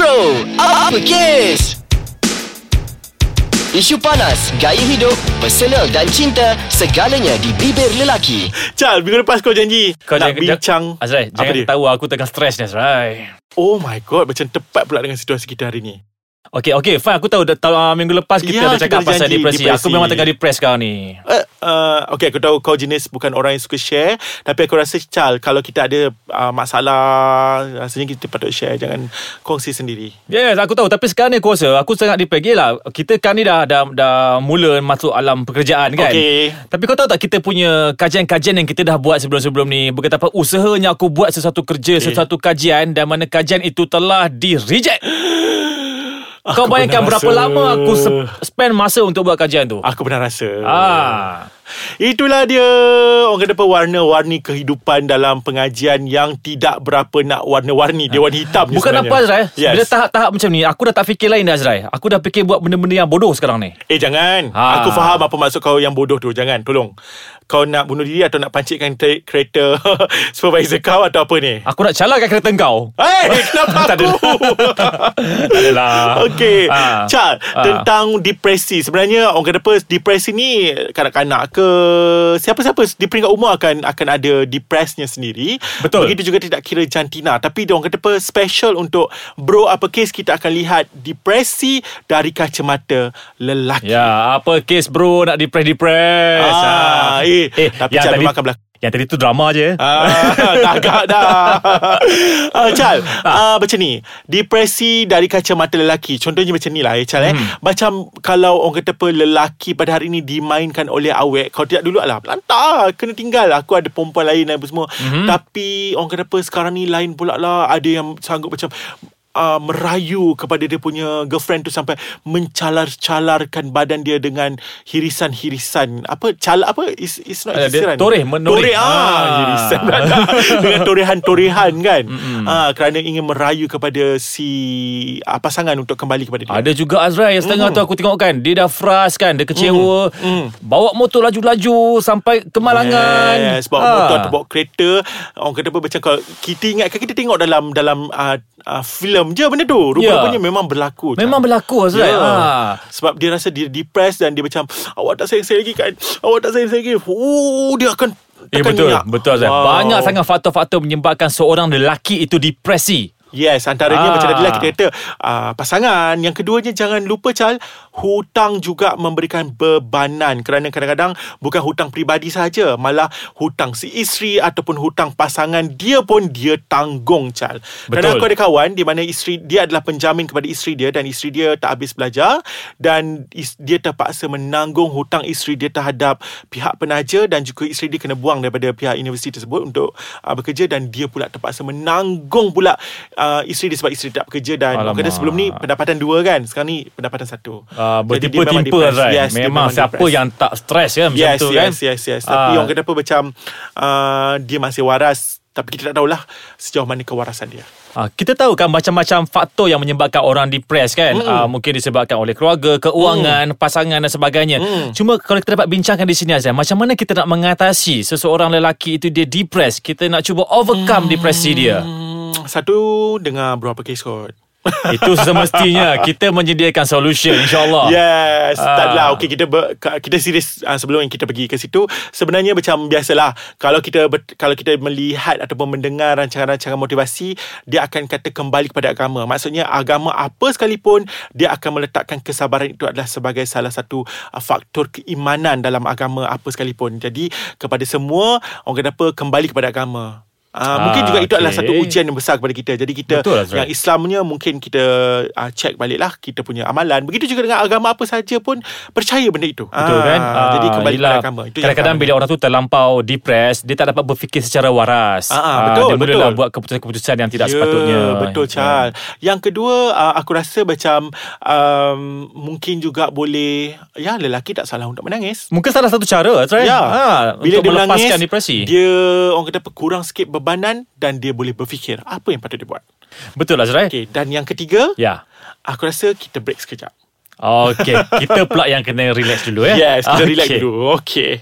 Bro, apa kes? Isu panas, gaya hidup, personal dan cinta, segalanya di bibir lelaki. Chal, minggu lepas kau janji Kau nak jangan- bincang Azrai, jangan dia? tahu aku tengah stres ni Azrai. Oh my god, macam tepat pula dengan situasi kita hari ni. Okay, okay, fine. Aku tahu dah, tahu, uh, minggu lepas kita Ya, ada cakap kita pasal janji depresi. depresi. Aku memang tengah depressed kau ni. Uh, uh, okay, aku tahu kau jenis bukan orang yang suka share Tapi aku rasa Chal, kalau kita ada uh, masalah Rasanya kita patut share Jangan kongsi sendiri Yes, aku tahu. Tapi sekarang ni aku rasa aku sangat depressed. Yelah, kita kan ni dah, dah, dah mula masuk alam pekerjaan kan. Okay. Tapi kau tahu tak kita punya kajian-kajian yang kita dah buat sebelum-sebelum ni. Betapa usahanya aku buat sesuatu kerja, Okay. sesuatu kajian dan mana kajian itu telah di-reject. Kau Aku bayangkan berapa rasa. lama aku spend masa untuk buat kajian tu. Aku pernah rasa Ah. Itulah dia. Orang kata apa? Warna-warni kehidupan Dalam pengajian Yang tidak berapa nak warna-warni. Dia warna hitam Bukan sebenarnya. apa Azrai. Yes. Bila tahap-tahap macam ni Aku dah tak fikir lain dah Azrai. Aku dah fikir buat benda-benda yang bodoh sekarang ni. Eh jangan. Ha. Aku faham apa maksud kau yang bodoh tu. Jangan tolong. Kau nak bunuh diri Atau nak pancitkan te- kereta Supervisor kau Atau apa ni? Aku nak calakkan kereta kau. Hei kenapa Tak aku? Tak adalah. Okey. Ah. Chal Ah. Tentang depresi. Sebenarnya Orang kata apa? Depresi ni Kanak-kanak ke Siapa-siapa Di peringkat umur akan Akan ada Depresnya sendiri. Betul. Begitu juga tidak kira jantina. Tapi dia orang kata apa Special untuk Bro apa case Kita akan lihat Depresi Dari kacamata Lelaki. Ya apa kes bro Nak depres-depres Ah, eh, tapi yang Chal tadi, memang. Yang tadi tu drama je. Ah, dah agak dah. Uh, Chal uh, Macam ni. Depresi dari kacamata lelaki. Contohnya macam ni lah eh, Chal eh. Hmm. Macam Kalau orang kata apa Lelaki pada hari ni Dimainkan oleh awek Kalau tidak dulu lah. Lantar Kena tinggal. Aku ada perempuan lain dan apa semua. Mhm. Tapi Orang kata apa Sekarang ni lain pula lah. Ada yang sanggup macam Uh, merayu kepada dia punya girlfriend tu sampai mencalar-calarkan badan dia dengan hirisan-hirisan. Apa cal apa? Is is not hirisan. toreh, menoreh. toreh ah, Ah. hirisan. Dengan torehan-torehan kan? Ah kerana ingin merayu kepada si ah, pasangan untuk kembali kepada dia. Ada juga Azrai Yang setengah Mm. tu aku tengok kan Dia dah frust kan? Dia kecewa. Bawa motor laju-laju Sampai kemalangan Yes, bawa Ah. motor atau bawa kereta. Orang kata apa Macam kalau Kita ingat kan Kita tengok dalam Dalam uh, uh, filem je benda tu Rupa-rupanya memang berlaku. Memang berlaku Azrai Ya. Ah. Sebab dia rasa dia depressed Dan dia macam Awak tak sayang saya lagi kan Awak tak sayang saya lagi Oh dia akan Eh betul minyak. Betul Azrai Wow. Banyak sangat faktor-faktor Menyebabkan seorang lelaki itu depresi Yes, antaranya ah. macam tadi lah kita kata uh, pasangan. Yang keduanya jangan lupa Chal, hutang juga memberikan bebanan kerana kadang-kadang bukan hutang peribadi saja, malah hutang si isteri ataupun hutang pasangan dia pun dia tanggung Chal. Kerana Betul. aku ada kawan di mana isteri dia adalah penjamin kepada isteri dia dan isteri dia tak habis belajar dan is, dia terpaksa menanggung hutang isteri dia terhadap pihak penaja dan juga isteri dia kena buang daripada pihak universiti tersebut untuk uh, bekerja dan dia pula terpaksa menanggung pula uh, isteri dia sebab isteri tak bekerja dan kata sebelum ni pendapatan dua kan sekarang ni pendapatan satu uh, Memang Bertimpa-timpa depressed. Azrai Yes, dia Memang siapa depressed. yang tak stres kan Macam yes, tu yes, kan yes, yes. Tapi Ah. orang kata apa macam uh, dia masih waras tapi kita tak tahulah sejauh mana kewarasan dia. Ah, kita tahu kan macam-macam faktor yang menyebabkan orang depres kan. Mm. Ah, mungkin disebabkan oleh keluarga, keuangan, pasangan dan sebagainya. Mm. Cuma kalau kita dapat bincangkan di sini Azam, macam mana kita nak mengatasi seseorang lelaki itu dia depres? Kita nak cuba overcome depresi dia. Satu dengar berapa kes kot. Itu semestinya. Kita menyediakan solution insya-Allah. Yes. Ah. Tak adalah. Okay kita ber, Kita serius uh, Sebelum yang kita pergi ke situ Sebenarnya macam biasalah Kalau kita ber, Kalau kita melihat Ataupun mendengar Rancangan-rancangan motivasi Dia akan kata Kembali kepada agama. Maksudnya agama apa sekalipun Dia akan meletakkan Kesabaran itu adalah Sebagai salah satu uh, Faktor keimanan Dalam agama Apa sekalipun. Jadi Kepada semua Orang kata apa? Kembali kepada agama Uh, Ah, mungkin juga itu adalah okay. satu ujian yang besar kepada kita. Jadi kita Betul, yang Islamnya mungkin kita uh, check baliklah kita punya amalan. Begitu juga dengan agama apa saja pun percaya benda itu. Betul Ah, kan Jadi Ah, kembali yelah, kepada agama. Itu Kadang-kadang bila orang tu terlampau depres Dia tak dapat berfikir secara waras Ah, ah, Ah, betul, Dia mulalah betul. buat keputusan-keputusan yang tidak ya, sepatutnya Betul Ya. Chal. Yang kedua uh, aku rasa macam um, mungkin juga boleh ya lelaki tak salah untuk menangis. Mungkin salah satu cara Azrai Ya. ha, Bila dia menangis, melepaskan depresi dia orang kata kurang sikit bebanan dan dia boleh berfikir apa yang patut dia buat. Betul Azrai Okey, dan yang ketiga, Ya aku rasa kita break sekejap. Okay Kita pula yang kena relax dulu ya Yes, kita okay. relax dulu. Okey.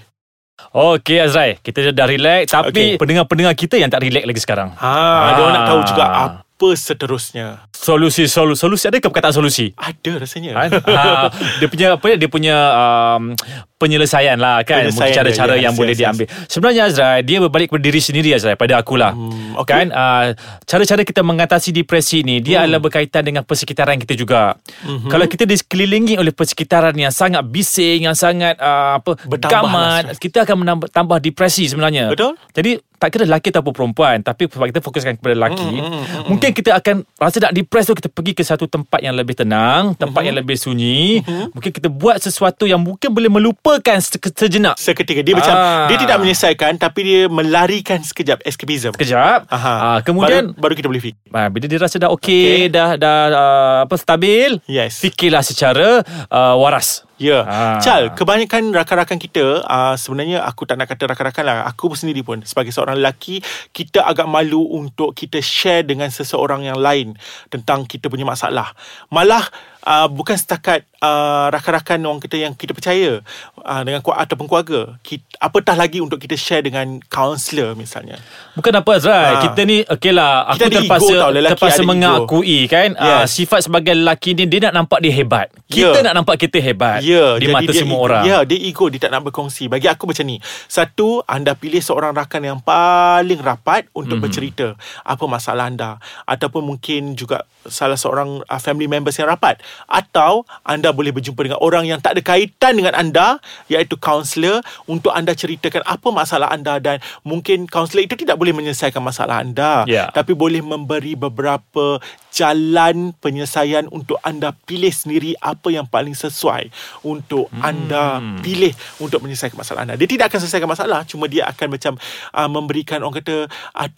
Okay Azrai Kita dah relax Tapi Okay. pendengar-pendengar kita yang tak relax lagi sekarang Ha, dia orang nak tahu juga Ah. apa seterusnya. Solusi solusi solusi ada ke perkataan solusi? Ada rasanya. Kan? ha, dia punya apa dia punya um, penyelesaian lah kan Penyelesaian cara-cara dia, yang yes, boleh yes, diambil. Sebenarnya Azrai dia berbalik kepada diri sendiri Azrai pada akulah. Hmm, okay. Kan uh, cara-cara kita mengatasi depresi ni dia Hmm. adalah berkaitan dengan persekitaran kita juga. Mhm. Kalau kita disekelilingi oleh persekitaran yang sangat bising, yang sangat uh, apa Bertambah lah kita akan menambah tambah depresi sebenarnya. Betul. Jadi tak kira lelaki ataupun perempuan Tapi sebab kita fokuskan kepada lelaki Hmm, Mungkin kita akan Rasa nak depress tu Kita pergi ke satu tempat yang lebih tenang Tempat yang lebih sunyi Mungkin kita buat sesuatu Yang mungkin boleh melupakan se- sejenak Seketika dia macam Ah. dia tidak menyelesaikan tapi dia melarikan sekejap escapism. Sekejap Aha. Ah, Kemudian baru, baru kita boleh fikir. ah, Bila dia rasa dah okey Okay. Dah, dah uh, apa stabil Yes. Fikirlah secara uh, waras Ya, Ah. Chal, kebanyakan rakan-rakan kita uh, sebenarnya aku tak nak kata rakan-rakan lah. Aku sendiri pun sebagai seorang lelaki, kita agak malu untuk kita share dengan seseorang yang lain tentang kita punya masalah. Malah uh, bukan setakat uh, rakan-rakan orang kita yang kita percaya uh, dengan kuat ataupun keluarga. Kita, apatah lagi untuk kita share dengan kaunselor misalnya. Bukan apa Azrai Ah. Kita ni Okay lah Aku Kita ada ego terpaksa tau, lelaki Terpaksa ada ego. mengakui kan Yes. Sifat sebagai lelaki ni Dia nak nampak dia hebat Kita Ya. nak nampak kita hebat Ya, Di jadi mata dia semua ego, orang Ya, dia ego dia tak nak berkongsi. Bagi aku macam ni. Satu, anda pilih seorang rakan yang paling rapat untuk mm-hmm. bercerita apa masalah anda ataupun mungkin juga salah seorang uh, family members yang rapat atau anda boleh berjumpa dengan orang yang tak ada kaitan dengan anda iaitu kaunselor untuk anda ceritakan apa masalah anda dan mungkin kaunselor itu tidak boleh menyelesaikan masalah anda Ya. tapi boleh memberi beberapa jalan penyelesaian untuk anda pilih sendiri apa yang paling sesuai untuk hmm. anda pilih untuk menyelesaikan masalah anda. Dia tidak akan selesaikan masalah, cuma dia akan macam uh, memberikan orang kata uh,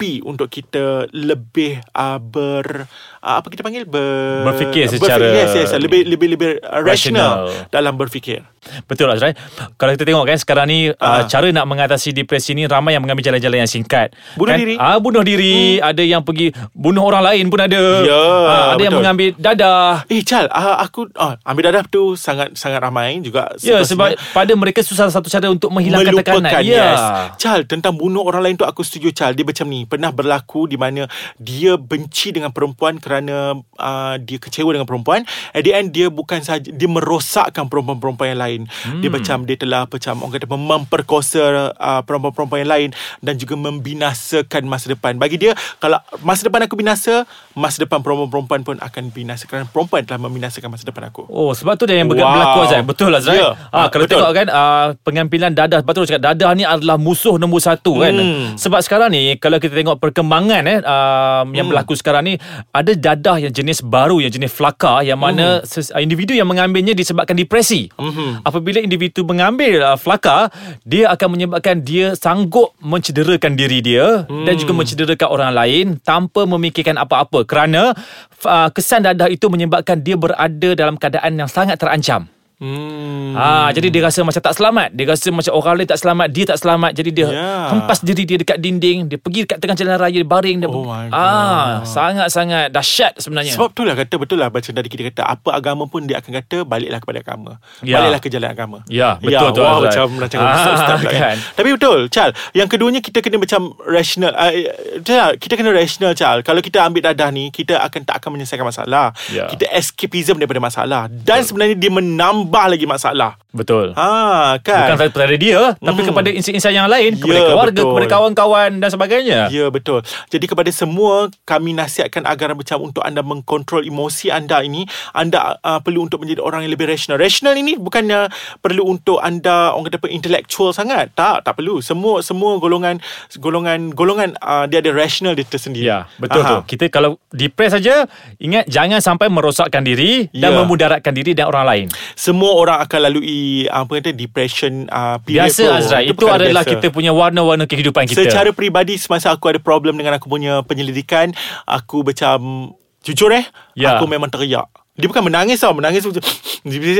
terapi untuk kita lebih uh, ber uh, apa kita panggil ber Berfikir secara yes, yes, lebih lebih lebih uh, rational, rational. dalam berfikir. Betul Azrai Kalau kita tengok kan Sekarang ni uh. Cara nak mengatasi depresi ni Ramai yang mengambil jalan-jalan yang singkat Bunuh kan? diri. ah, Bunuh diri hmm. Ada yang pergi Bunuh orang lain pun ada Ya, Ah, Ada yang betul. mengambil dadah Eh Chal, uh, aku uh, ambil dadah tu sangat sangat ramai juga. Ya situasinya. sebab pada mereka susah satu cara untuk menghilangkan tekanan. Ya. yes. Chal tentang bunuh orang lain tu aku setuju Chal dia macam ni pernah berlaku di mana dia benci dengan perempuan kerana uh, dia kecewa dengan perempuan at the end dia bukan saja dia merosakkan perempuan-perempuan yang lain hmm. dia macam dia telah macam orang kata memperkosa uh, perempuan-perempuan yang lain dan juga membinasakan masa depan bagi dia kalau masa depan aku binasa masa depan perempuan-perempuan pun akan binasa kerana perempuan telah membinasakan masa depan aku Oh sebab tu dia yang Wow. berlaku Azrai Betul Azrai Ya, ah, Kalau betul. tengok kan ah, Pengambilan dadah Sebab tu cakap Dadah ni adalah musuh nombor satu kan Hmm. Sebab sekarang ni Kalau kita tengok perkembangan eh, um, Yang Hmm. berlaku sekarang ni Ada dadah yang jenis baru Yang jenis flaka Yang mana ses- ah, Individu yang mengambilnya Disebabkan depresi. Mhm. Apabila individu mengambil uh, flaka Dia akan menyebabkan Dia sanggup Mencederakan diri dia Dan juga mencederakan orang lain Tanpa memikirkan apa-apa. Kerana uh, Kesan dadah itu menyebabkan Dia berada dalam keadaan yang sangat terancam hmm. Ah, jadi dia rasa macam tak selamat. Dia rasa macam orang lain tak selamat, dia tak selamat. Jadi dia Ya. hempas diri dia dekat dinding, dia pergi dekat tengah jalan raya, dia baring dia. Oh my ah, sangat-sangat dahsyat sebenarnya. Sebab itulah kata betul lah macam tadi kita kata apa agama pun dia akan kata baliklah kepada agama. Ya. Baliklah ke jalan agama. Ya, betul tu, Wow, macam macam Ah, pula kan. kan. Tapi betul, Chal. Yang keduanya kita kena macam rational. Uh, kita kena rational, Chal. Kalau kita ambil dadah ni, kita akan tak akan menyelesaikan masalah. Ya. Kita escapism daripada masalah. Dan sebenarnya dia menambah lagi masalah. Betul. Ha, kan? Bukan kepada dia, tapi Hmm. kepada insan-insan yang lain, kepada Ya, keluarga, betul. kepada kawan-kawan dan sebagainya. Ya betul. Jadi kepada semua kami nasihatkan agar macam untuk anda mengkontrol emosi anda ini, anda uh, perlu untuk menjadi orang yang lebih rasional. Rasional ini bukannya perlu untuk anda orang kata apa intellectual sangat. Tak, tak perlu. Semua semua golongan golongan golongan uh, dia ada rasional dia tersendiri. Ya, betul Aha. tu. Kita kalau depres saja, ingat jangan sampai merosakkan diri dan Ya. memudaratkan diri dan orang lain. Semua orang akan lalui uh, apa kata depression uh, period Biasa tu. Azrai, itu, perkara adalah biasa. kita punya warna-warna kehidupan kita. Secara peribadi semasa aku ada problem dengan aku punya penyelidikan, aku macam jujur eh, Ya. aku memang teriak. Dia bukan menangis tau Menangis macam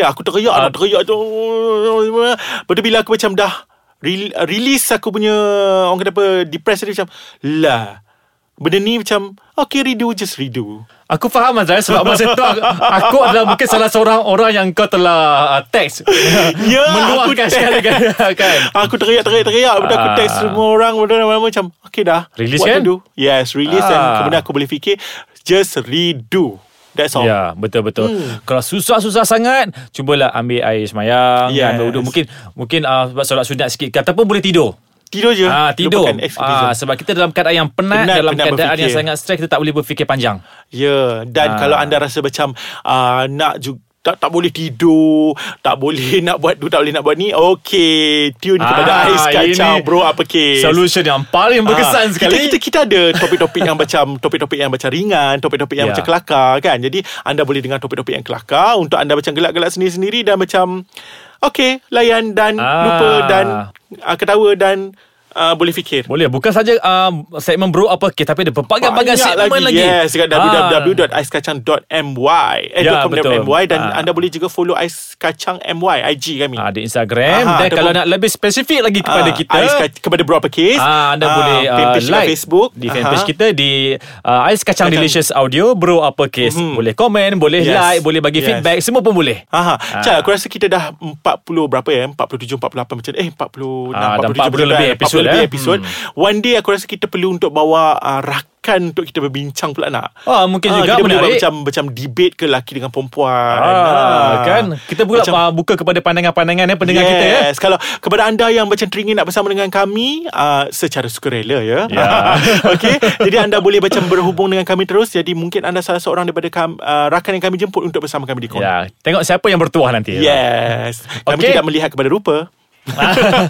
Aku teriak Ah. uh, Teriak tu Lepas tu bila aku macam dah re- Release aku punya Orang kata apa Depressed tadi macam Lah Benda ni macam Okay redo Just redo Aku faham Azrael sebab masa tu aku, aku adalah mungkin salah seorang orang yang kau telah uh, text Ya meluahkan aku sekali kan, kan. Aku teriak teriak teriak tu aku Ah. text semua orang tu lama-lama macam Okay dah Release What kan? do Yes release Ah. Dan kemudian aku boleh fikir just redo. That's all. Ya, betul-betul. Hmm. Kalau susah-susah sangat, cubalah ambil air semayang, Yes. ambil wuduk. Mungkin mungkin uh, buat solat sunat sikit ataupun boleh tidur. Tidur je. Ah, tidur. Ah, sebab kita dalam keadaan yang penat, Penat, dalam penat keadaan berfikir. yang sangat stres, kita tak boleh berfikir panjang. Ya, dan Ah. kalau anda rasa macam uh, nak juga tak, tak boleh tidur Tak boleh nak buat tu Tak boleh nak buat ni Okay Tune kepada Ah, ais ini Bro apa case Solution yang paling berkesan Ah, sekali. Kita, kita, kita ada topik-topik yang macam Topik-topik yang macam ringan Topik-topik yang Ya. macam kelakar kan Jadi anda boleh dengar topik-topik yang kelakar Untuk anda macam gelak-gelak sendiri-sendiri Dan macam Okay Layan dan Ah. lupa Dan uh, ketawa dan uh, Boleh fikir Boleh bukan saja uh, segmen bro apa ke tapi ada pelbagai-bagai Banyak segmen lagi. Yes Dekat Ah. www.aiskacang.my eh, Ya, betul. Dan Ah. anda boleh juga follow Ais Kacang MY IG kami Ah, di Instagram Aha, dan kalau nak lebih spesifik lagi kepada Ah, kita Ais Kac- kepada berapa case Ah, anda Ah, boleh uh, like Facebook di fanpage Aha. kita di uh, Ais Kacang Kacang. Delicious Audio Bro Uppercase. Mhm. Boleh komen, boleh Yes. like, boleh bagi Yes. feedback, semua pun boleh. Aha. Ah. Cak, aku rasa kita dah 40 berapa ya? 47 48 macam eh 40 Ah, dah 47 40 lebih episod, 40 lebih eh. episod. One day aku rasa kita perlu untuk bawa uh, rakan untuk kita berbincang pula nak. Ah, mungkin juga kita boleh buat macam macam debate ke lelaki dengan perempuan. Ah, kan kita pula Macam- uh, buka kepada pandangan-pandangan ya pendengar kita ya. Yes. Kalau kepada anda yang macam teringin nak bersama dengan kami uh, secara sukarela ya. Ya. Okey. Jadi anda boleh macam berhubung dengan kami terus. Jadi mungkin anda salah seorang daripada kam, uh, rakan yang kami jemput untuk bersama kami di Kon. Ya, tengok siapa yang bertuah nanti. Yes. Kami Okey. tidak melihat kepada rupa.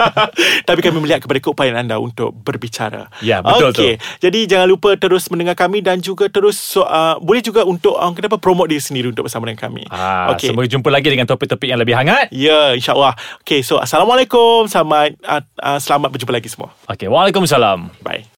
Tapi kami melihat kepada keupayaan anda untuk berbicara. Ya, betul Okey. Jadi jangan lupa terus mendengar kami dan juga terus so, uh, boleh juga untuk uh, kenapa promote diri sendiri untuk bersama dengan kami. Ah, Okey. Sampai jumpa lagi dengan topik-topik yang lebih hangat. Ya, insyaAllah. Okay, so Assalamualaikum. Selamat, uh, uh, selamat berjumpa lagi semua. Okey, Waalaikumsalam. Bye.